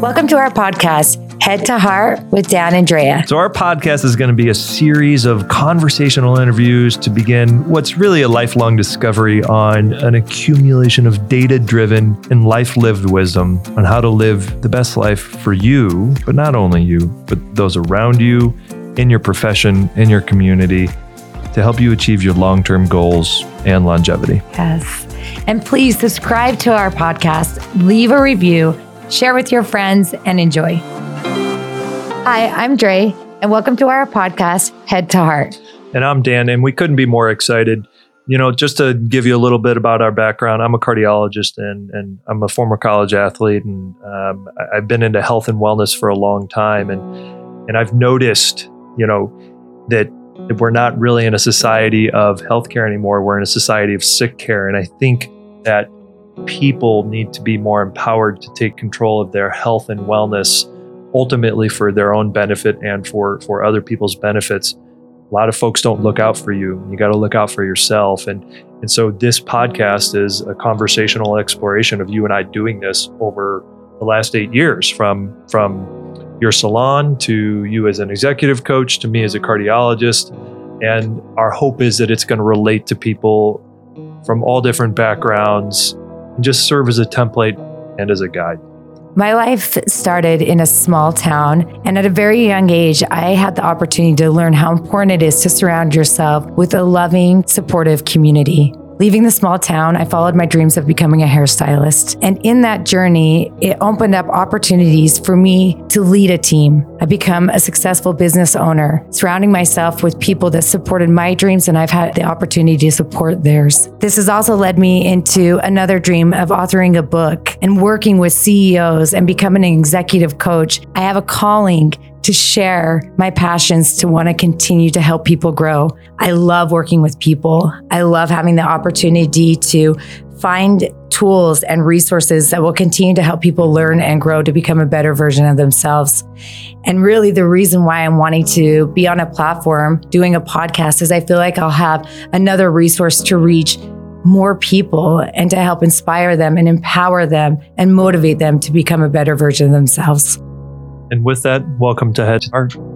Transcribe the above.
Welcome to our podcast, Head to Heart with Dan and Drea. So, our podcast is going to be a series of conversational interviews to begin what's really a lifelong discovery on an accumulation of data driven and life lived wisdom on how to live the best life for you, but not only you, but those around you, in your profession, in your community, to help you achieve your long term goals and longevity. Yes. And please subscribe to our podcast, leave a review share with your friends, and enjoy. Hi, I'm Dre, and welcome to our podcast, Head to Heart. And I'm Dan, and we couldn't be more excited. You know, just to give you a little bit about our background, I'm a cardiologist and, and I'm a former college athlete, and um, I've been into health and wellness for a long time. And, and I've noticed, you know, that we're not really in a society of healthcare anymore. We're in a society of sick care. And I think that people need to be more empowered to take control of their health and wellness ultimately for their own benefit and for for other people's benefits. A lot of folks don't look out for you. You got to look out for yourself. And and so this podcast is a conversational exploration of you and I doing this over the last 8 years from from your salon to you as an executive coach to me as a cardiologist. And our hope is that it's going to relate to people from all different backgrounds just serve as a template and as a guide. My life started in a small town, and at a very young age, I had the opportunity to learn how important it is to surround yourself with a loving, supportive community. Leaving the small town, I followed my dreams of becoming a hairstylist. And in that journey, it opened up opportunities for me to lead a team. I become a successful business owner, surrounding myself with people that supported my dreams, and I've had the opportunity to support theirs. This has also led me into another dream of authoring a book and working with CEOs and becoming an executive coach. I have a calling to share my passions to want to continue to help people grow. I love working with people. I love having the opportunity to find tools and resources that will continue to help people learn and grow to become a better version of themselves. And really, the reason why I'm wanting to be on a platform doing a podcast is I feel like I'll have another resource to reach more people and to help inspire them and empower them and motivate them to become a better version of themselves. And with that, welcome to Head to Heart.